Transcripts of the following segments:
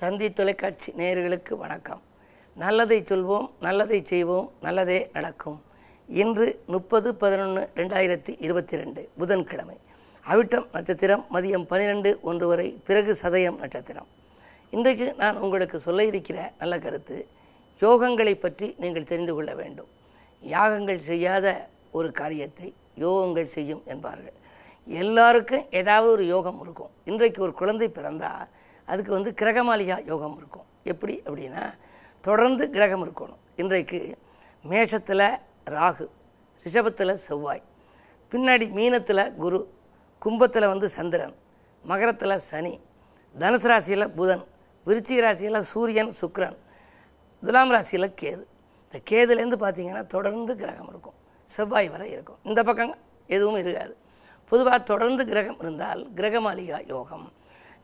தந்தி தொலைக்காட்சி நேயர்களுக்கு வணக்கம். நல்லதை சொல்வோம் நல்லதை செய்வோம் நல்லதே நடக்கும். இன்று முப்பது பதினொன்று ரெண்டாயிரத்தி இருபத்தி ரெண்டு புதன்கிழமை. அவிட்டம் நட்சத்திரம் மதியம் பன்னிரெண்டு ஒன்று வரை பிறகு சதயம் நட்சத்திரம். இன்றைக்கு நான் உங்களுக்கு சொல்ல இருக்கிற நல்ல கருத்து யோகங்களை பற்றி நீங்கள் தெரிந்து கொள்ள வேண்டும். யாகங்கள் செய்யாத ஒரு காரியத்தை யோகங்கள் செய்யும் என்பார்கள். எல்லாருக்கும் ஏதாவது ஒரு யோகம் இருக்கும். இன்றைக்கு ஒரு குழந்தை பிறந்தால் அதுக்கு வந்து கிரகமாளிகா யோகம் இருக்கும். எப்படி? அப்படின்னா தொடர்ந்து கிரகம் இருக்கணும். இன்றைக்கு மேஷத்தில் ராகு ரிஷபத்தில் செவ்வாய் பின்னாடி மீனத்தில் குரு கும்பத்தில் வந்து சந்திரன் மகரத்தில் சனி தனுசு ராசியில் புதன் விருச்சிக ராசியில் சூரியன் சுக்ரன் துலாம் ராசியில் கேது. இந்த கேதுலேருந்து பார்த்தீங்கன்னா தொடர்ந்து கிரகம் இருக்கும். செவ்வாய் வரை இருக்கும். இந்த பக்கம் எதுவும் இருக்காது. பொதுவாக தொடர்ந்து கிரகம் இருந்தால் கிரகமாலிகா யோகம்.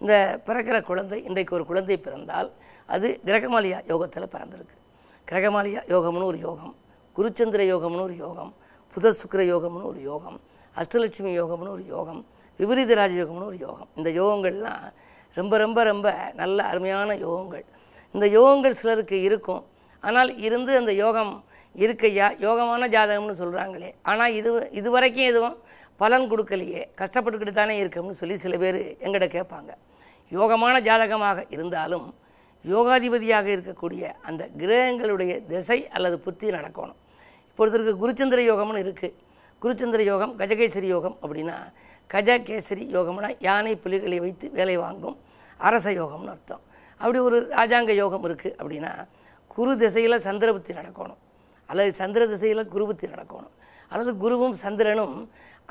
இந்த பிறக்கிற குழந்தை இன்றைக்கு ஒரு குழந்தை பிறந்தால் அது கிரகமாலியா யோகத்தில் பிறந்திருக்கு. கிரகமாலியா யோகம்னு ஒரு யோகம் குருச்சந்திர யோகம்னு ஒரு யோகம் புத சுக்கர யோகம்னு ஒரு யோகம் அஷ்டலட்சுமி யோகம்னு ஒரு யோகம் விபரீத ராஜயோகம்னு ஒரு யோகம். இந்த யோகங்கள்லாம் ரொம்ப ரொம்ப ரொம்ப நல்ல அருமையான யோகங்கள். இந்த யோகங்கள் சிலருக்கு இருக்கும். ஆனால் இருந்து அந்த யோகம் இருக்கையா? யோகமான ஜாதகம்னு சொல்கிறாங்களே ஆனால் இது இது வரைக்கும் எதுவும் பலன் கொடுக்கலையே. கஷ்டப்பட்டுக்கிட்டு தானே இருக்கோம்னு சொல்லி சில பேர் எங்கிட்ட கேட்பாங்க. யோகமான ஜாதகமாக இருந்தாலும் யோகாதிபதியாக இருக்கக்கூடிய அந்த கிரகங்களுடைய திசை அல்லது புத்தி நடக்கணும். இப்பொழுதற்கு குருச்சந்திர யோகம்னு இருக்குது குருச்சந்திர யோகம் கஜகேசரி யோகம் அப்படின்னா கஜகேசரி யோகம்னா யானை புலிகளை வைத்து வேலை வாங்கும் அரச யோகம்னு அர்த்தம். அப்படி ஒரு ராஜாங்க யோகம் இருக்குது அப்படின்னா குரு திசையில் சந்திர புத்தி நடக்கணும். அல்லது சந்திர திசையில் குரு புத்தி நடக்கணும். அல்லது குருவும் சந்திரனும்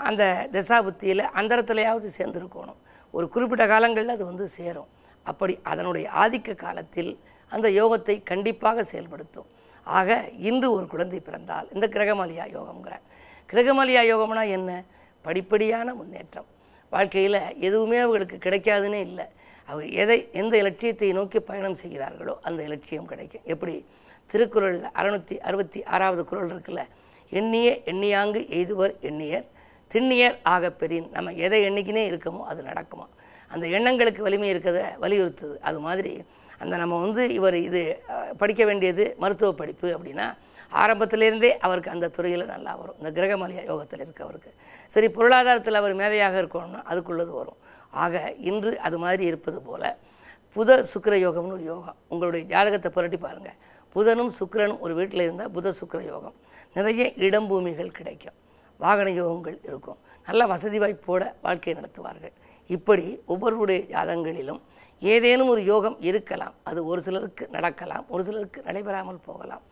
அந்த திசா புத்தியில் அந்தரத்திலையாவது சேர்ந்துருக்கணும். ஒரு குறிப்பிட்ட காலங்களில் அது வந்து சேரும். அப்படி அதனுடைய ஆதிக்க காலத்தில் அந்த யோகத்தை கண்டிப்பாக செயல்படுத்தும். ஆக இன்று ஒரு குழந்தை பிறந்தால் இந்த கிரகமாலியா யோகம்ங்கிற. கிரகமாலியா யோகம்னா என்ன? படிப்படியான முன்னேற்றம். வாழ்க்கையில் எதுவுமே அவர்களுக்கு கிடைக்காதுன்னே இல்லை. அவங்க எதை எந்த இலட்சியத்தை நோக்கி பயணம் செய்கிறார்களோ அந்த இலட்சியம் கிடைக்கும். எப்படி? திருக்குறளில் அறுநூற்றி அறுபத்தி ஆறாவது குரல் இருக்குல்ல எண்ணிய எண்ணியாங்கு எய்துவர் எண்ணியர் திண்ணியர் ஆக பெரியன் நம்ம எதை எண்ணிக்கினே இருக்கமோ அது நடக்குமா? அந்த எண்ணங்களுக்கு வலிமை இருக்கிறத வலியுறுத்துது. அது மாதிரி அந்த நம்ம வந்து இவர் இது படிக்க வேண்டியது மருத்துவ படிப்பு அப்படின்னா ஆரம்பத்திலேருந்தே அவருக்கு அந்த துறையில் நல்லா வரும். இந்த கிரகமலியா யோகத்தில் இருக்கவருக்கு. சரி பொருளாதாரத்தில் அவர் மேதையாக இருக்கணும்னா அதுக்குள்ளது வரும். ஆக இன்று அது மாதிரி இருப்பது போல் புத சுக்கர யோகம்னு ஒரு யோகம். உங்களுடைய ஜாதகத்தை புரட்டி பாருங்கள் புதனும் சுக்கரனும் ஒரு வீட்டில் இருந்தால் புத சுக்கர யோகம். நிறைய இடம் பூமிகள் கிடைக்கும். வாகன யோகங்கள் இருக்கும். நல்ல வசதி வாய்ப்போட வாழ்க்கை நடத்துவார்கள். இப்படி ஒவ்வொருடைய ஜாதகங்களிலும் ஏதேனும் ஒரு யோகம் இருக்கலாம். அது ஒரு சிலருக்கு நடக்கலாம் ஒரு சிலருக்கு நடைபெறாமல் போகலாம்.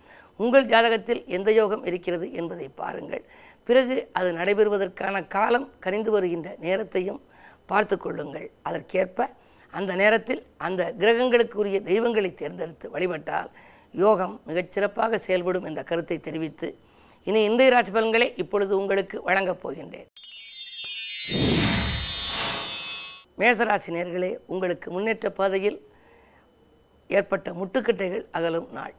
உங்கள் ஜாதகத்தில் எந்த யோகம் இருக்கிறது என்பதை பாருங்கள். பிறகு அது நடைபெறுவதற்கான காலம் கனிந்து வருகின்ற நேரத்தையும் பார்த்து கொள்ளுங்கள். அதற்கேற்ப அந்த நேரத்தில் அந்த கிரகங்களுக்குரிய தெய்வங்களை தேர்ந்தெடுத்து வழிபட்டால் யோகம் மிகச்சிறப்பாக செயல்படும் என்ற கருத்தை தெரிவித்து இனி இந்த ராசி பலன்களை இப்பொழுது உங்களுக்கு வழங்கப் போகின்றேன். மேசராசி நேர்களே உங்களுக்கு முன்னேற்ற பாதையில் ஏற்பட்ட முட்டுக்கட்டைகள் அகலும் நாள்.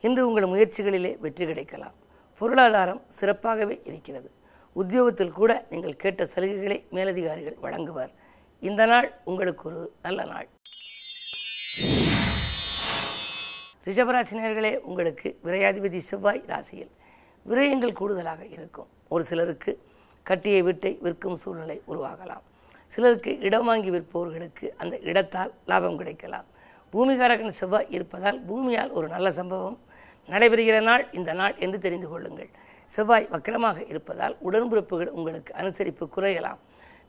இன்று உங்கள் முயற்சிகளிலே வெற்றி கிடைக்கலாம். பொருளாதாரம் சிறப்பாகவே இருக்கிறது. உத்தியோகத்தில் கூட நீங்கள் கேட்ட சலுகைகளை மேலதிகாரிகள் வழங்குவார். இந்த நாள் உங்களுக்கு ஒரு நல்ல நாள். ரிஷபராசினியர்களே உங்களுக்கு விரையாதிபதி செவ்வாய் ராசியில். விரயங்கள் கூடுதலாக இருக்கும். ஒரு சிலருக்கு கட்டிய வீட்டை விற்கும் சூழ்நிலை உருவாகலாம். சிலருக்கு இடம் வாங்கி விற்பவர்களுக்கு அந்த இடத்தால் லாபம் கிடைக்கலாம். பூமிகாரகன் செவ்வாய் இருப்பதால் பூமியால் ஒரு நல்ல சம்பவம் நடைபெறுகிற நாள் இந்த நாள் என்று தெரிந்து கொள்ளுங்கள். செவ்வாய் வக்கரமாக இருப்பதால் உடன்பிறப்புகள் உங்களுக்கு அனுசரிப்பு குறையலாம்.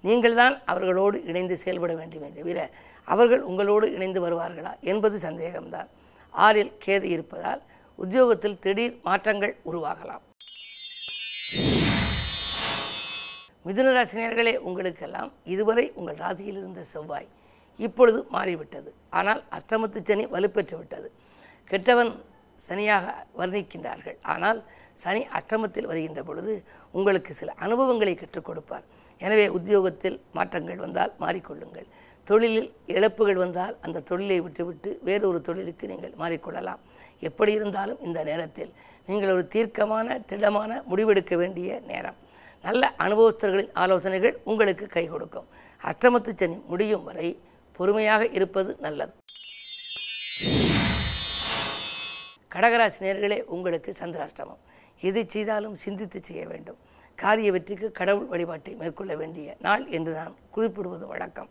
நீங்கள்தான் அவர்களோடு இணைந்து செயல்பட வேண்டுமே தவிர அவர்கள் உங்களோடு இணைந்து வருவார்களா என்பது சந்தேகம்தான். ஆறில் கேது இருப்பதால் உத்தியோகத்தில் திடீர் மாற்றங்கள் உருவாகலாம். மிதுன ராசினியர்களே உங்களுக்கெல்லாம் இதுவரை உங்கள் ராசியில் இருந்த செவ்வாய் இப்பொழுது மாறிவிட்டது. ஆனால் அஷ்டமத்து சனி வலுப்பெற்று விட்டது. கெட்டவன் சனியாக வர்ணிக்கின்றார்கள். ஆனால் சனி அஷ்டமத்தில் வருகின்ற பொழுது உங்களுக்கு சில அனுபவங்களை கற்றுக் கொடுப்பார். எனவே உத்தியோகத்தில் மாற்றங்கள் வந்தால் மாறிக்கொள்ளுங்கள். தொழிலில் இழப்புகள் வந்தால் அந்த தொழிலை விட்டுவிட்டு வேறொரு தொழிலுக்கு நீங்கள் மாறிக்கொள்ளலாம். எப்படி இருந்தாலும் இந்த நேரத்தில் நீங்கள் ஒரு தீர்க்கமான திடமான முடிவெடுக்க வேண்டிய நேரம். நல்ல அனுபவஸ்தர்களின் ஆலோசனைகள் உங்களுக்கு கை கொடுக்கும். அஷ்டமத்து சனி முடியும் வரை பொறுமையாக இருப்பது நல்லது. கடகராசி நேர்களே உங்களுக்கு சந்திராஷ்டமம். எது செய்தாலும் சிந்தித்து செய்ய வேண்டும். காரிய வெற்றிக்கு கடவுள் வழிபாட்டை மேற்கொள்ள வேண்டிய நாள் என்று நான் குறிப்பிடுவது வழக்கம்.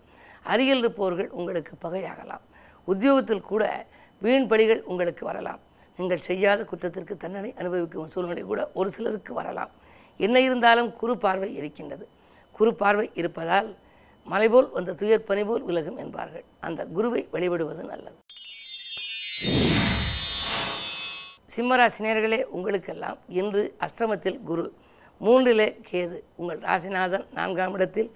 அருகில் இருப்பவர்கள் உங்களுக்கு பகையாகலாம். உத்தியோகத்தில் கூட வீண் பலிகள் உங்களுக்கு வரலாம். நீங்கள் செய்யாத குற்றத்திற்கு தண்டனை அனுபவிக்கும் சூழ்நிலை கூட ஒரு சிலருக்கு வரலாம். என்ன இருந்தாலும் குறு பார்வை இருக்கின்றது. குறு பார்வை இருப்பதால் மலைபோல் வந்த துயர் பனி போல் விலகும் என்பார்கள். அந்த குருவை வழிபடுவது நல்லது. சிம்மராசினியர்களே உங்களுக்கெல்லாம் இன்று அஷ்டமத்தில் குரு மூன்றிலே கேது. உங்கள் ராசிநாதன் நான்காம் இடத்தில்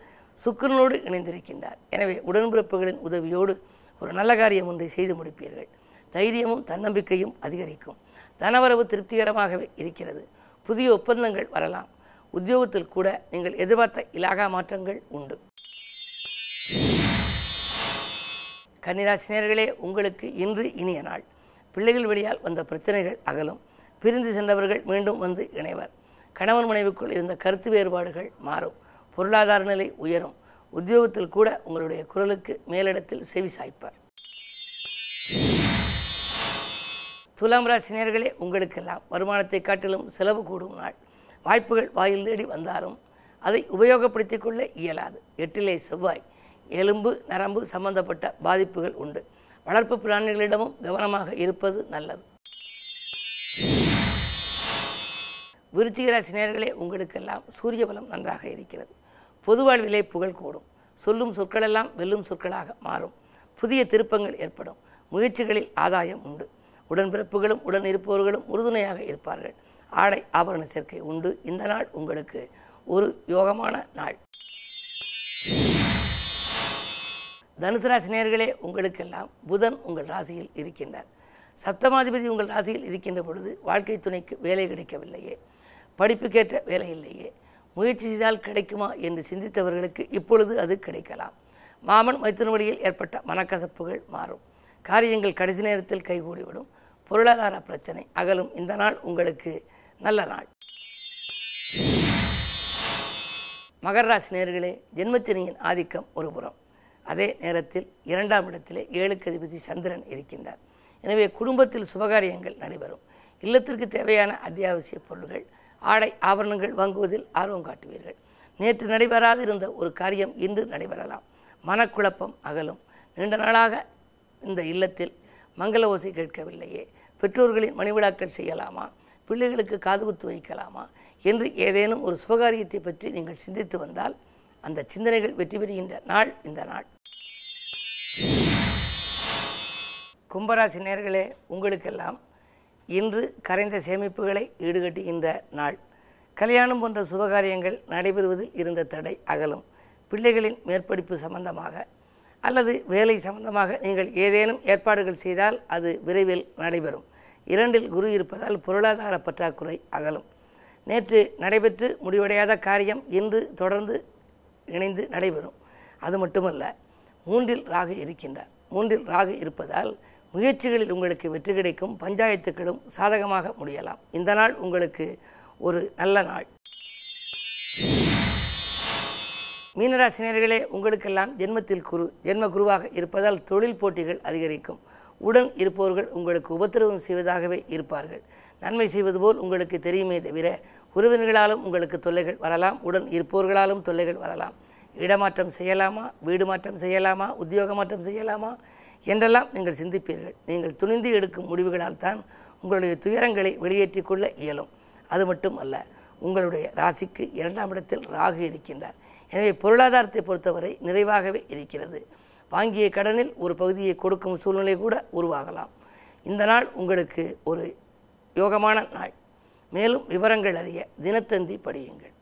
சுக்கிரனோடு இணைந்திருக்கின்றார். எனவே உடன்பிறப்புகளின் உதவியோடு ஒரு நல்ல காரியம் ஒன்றை செய்து முடிப்பீர்கள். தைரியமும் தன்னம்பிக்கையும் அதிகரிக்கும். தனவரவு திருப்திகரமாகவே இருக்கிறது. புதிய ஒப்பந்தங்கள் வரலாம். உத்தியோகத்தில் கூட நீங்கள் எதிர்பார்த்த இலாகா மாற்றங்கள் உண்டு. கன்னிராசினியர்களே உங்களுக்கு இன்று இனிய நாள். பிள்ளைகள் வழியால் வந்த பிரச்சனைகள் அகலும். பிரிந்து சென்றவர்கள் மீண்டும் வந்து இணைவர். கணவன் மனைவிக்குள் இருந்த கருத்து வேறுபாடுகள் மாறும். பொருளாதார நிலை உயரும். உத்தியோகத்தில் கூட உங்களுடைய குரலுக்கு மேலிடத்தில் செவி சாய்ப்பார். துலாம் ராசினியர்களே உங்களுக்கெல்லாம் வருமானத்தை காட்டிலும் செலவு கூடும் நாள். வாய்ப்புகள் வாயில் தேடி வந்தாலும் அதை உபயோகப்படுத்திக் கொள்ள இயலாது. எட்டிலே செவ்வாய் எலும்பு நரம்பு சம்பந்தப்பட்ட பாதிப்புகள் உண்டு. வளர்ப்பு பிராணிகளிடமும் கவனமாக இருப்பது நல்லது. விருச்சிக ராசினியர்களே உங்களுக்கெல்லாம் சூரிய பலம் நன்றாக இருக்கிறது. பொது வாழ்விலே புகழ் கூடும். சொல்லும் சொற்களெல்லாம் வெல்லும் சொற்களாக மாறும். புதிய திருப்பங்கள் ஏற்படும். முயற்சிகளில் ஆதாயம் உண்டு. உடன்பிறப்புகளும் உடன் இருப்பவர்களும் உறுதுணையாக இருப்பார்கள். ஆடை ஆபரண சேர்க்கை உண்டு. இந்த நாள் உங்களுக்கு ஒரு யோகமான நாள். தனுசு ராசி நேர்களே உங்களுக்கெல்லாம் புதன் உங்கள் ராசியில் இருக்கின்றார். சப்தமாதிபதி உங்கள் ராசியில் இருக்கின்ற பொழுது வாழ்க்கை துணைக்கு வேலை கிடைக்கவில்லையே. படிப்புக்கேற்ற வேலை இல்லையே. முயற்சி செய்தால் கிடைக்குமா என்று சிந்தித்தவர்களுக்கு இப்பொழுது அது கிடைக்கலாம். மாமன் மைத்துன வழியில் ஏற்பட்ட மனக்கசப்புகள் மாறும். காரியங்கள் கடைசி நேரத்தில் கைகூடிவிடும். பொருளாதார பிரச்சனை அகலும். இந்த நாள் உங்களுக்கு நல்ல நாள். மகர ராசி நேர்களே ஜென்மச்சனியின் ஆதிக்கம் ஒரு புறம். அதே நேரத்தில் இரண்டாம் இடத்திலே ஏழுக்கு அதிபதி சந்திரன் இருக்கின்றார். எனவே குடும்பத்தில் சுபகாரியங்கள் நடைபெறும். இல்லத்திற்கு தேவையான அத்தியாவசிய பொருள்கள் ஆடை ஆபரணங்கள் வாங்குவதில் ஆர்வம் காட்டுவீர்கள். நேற்று நடைபெறாது இருந்த ஒரு காரியம் இன்று நடைபெறலாம். மனக்குழப்பம் அகலும். நீண்ட நாளாக இந்த இல்லத்தில் மங்கள ஓசை கேட்கவில்லையே. பெற்றோர்களின் மணிவிழாக்கள் செய்யலாமா? பிள்ளைகளுக்கு காதுகுத்து வைக்கலாமா? என்று ஏதேனும் ஒரு சுபகாரியத்தை பற்றி நீங்கள் சிந்தித்து வந்தால் அந்த சிந்தனைகள் வெற்றி பெறுகின்ற நாள் இந்த நாள். கும்பராசி நேர்களே உங்களுக்கெல்லாம் இன்று கரைந்த சேமிப்புகளை ஈடுகட்டுகின்ற நாள். கல்யாணம் போன்ற சுபகாரியங்கள் நடைபெறுவதில் இருந்த தடை அகலும். பிள்ளைகளின் மேற்படிப்பு சம்பந்தமாக அல்லது வேலை சம்பந்தமாக நீங்கள் ஏதேனும் ஏற்பாடுகள் செய்தால் அது விரைவில் நடைபெறும். இரண்டில் குரு இருப்பதால் பொருளாதார பற்றாக்குறை அகலும். நேற்று நடைபெற்று முடிவடையாத காரியம் இன்று தொடர்ந்து இணைந்து நடைபெறும். அது மட்டுமல்ல மூன்றில் ராகு இருக்கின்றார். மூன்றில் ராகு இருப்பதால் முயற்சிகளில் உங்களுக்கு வெற்றி கிடைக்கும் பஞ்சாயத்துக்களும் சாதகமாக முடியலாம். இந்த நாள் உங்களுக்கு ஒரு நல்ல நாள். மீனராசினியர்களே உங்களுக்கெல்லாம் ஜென்மத்தில் குரு ஜென்ம குருவாக இருப்பதால் தொழில் போட்டிகள் அதிகரிக்கும். உடன் இருப்பவர்கள் உங்களுக்கு உபத்திரவம் செய்வதாகவே இருப்பார்கள். நன்மை செய்வது போல் உங்களுக்கு தெரியுமே தவிர உறவினர்களாலும் உங்களுக்கு தொல்லைகள் வரலாம் உடன் இருப்பவர்களாலும் தொல்லைகள் வரலாம். இடமாற்றம் செய்யலாமா வீடு மாற்றம் செய்யலாமா உத்தியோக மாற்றம் செய்யலாமா என்றெல்லாம் நீங்கள் சிந்திப்பீர்கள். நீங்கள் துணிந்து எடுக்கும் முடிவுகளால் தான் உங்களுடைய துயரங்களை வெளியேற்றிக் கொள்ள இயலும். அது மட்டும் அல்ல உங்களுடைய ராசிக்கு இரண்டாம் இடத்தில் ராகு இருக்கின்றார். எனவே பொருளாதாரத்தை பொறுத்தவரை நிறைவாகவே இருக்கிறது. வாங்கிய கடனில் ஒரு பகுதியை கொடுக்கும் சூழ்நிலை கூட உருவாகலாம். இந்த நாள் உங்களுக்கு ஒரு யோகமான நாள். மேலும் விவரங்கள் அறிய தினத்தந்தி படியுங்கள்.